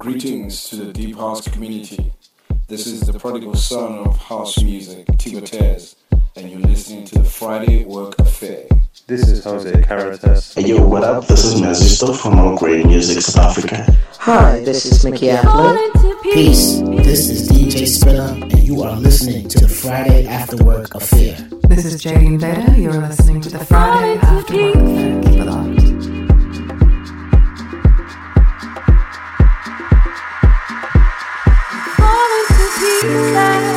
Greetings to the Deep House community. This is the prodigal son of house music, Tibetez, and you're listening to the Friday Work Affair. This is Jose Carretas. Hey yo, what up? This is Mazisto from All Great Music South Africa. Hi, this is Mickey Athley. Peace. This is DJ Spinner, and you are listening to the Friday After Work Affair. This is Jadine Veda. You're listening to the Friday After Work Affair. Keep it locked. Don't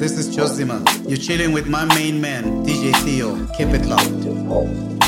this is Josima. You're chilling with my main man, DJ Theo. Keep it locked.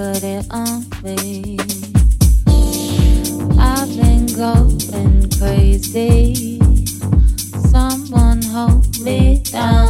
put it on me. I've been going crazy. Someone hold me down.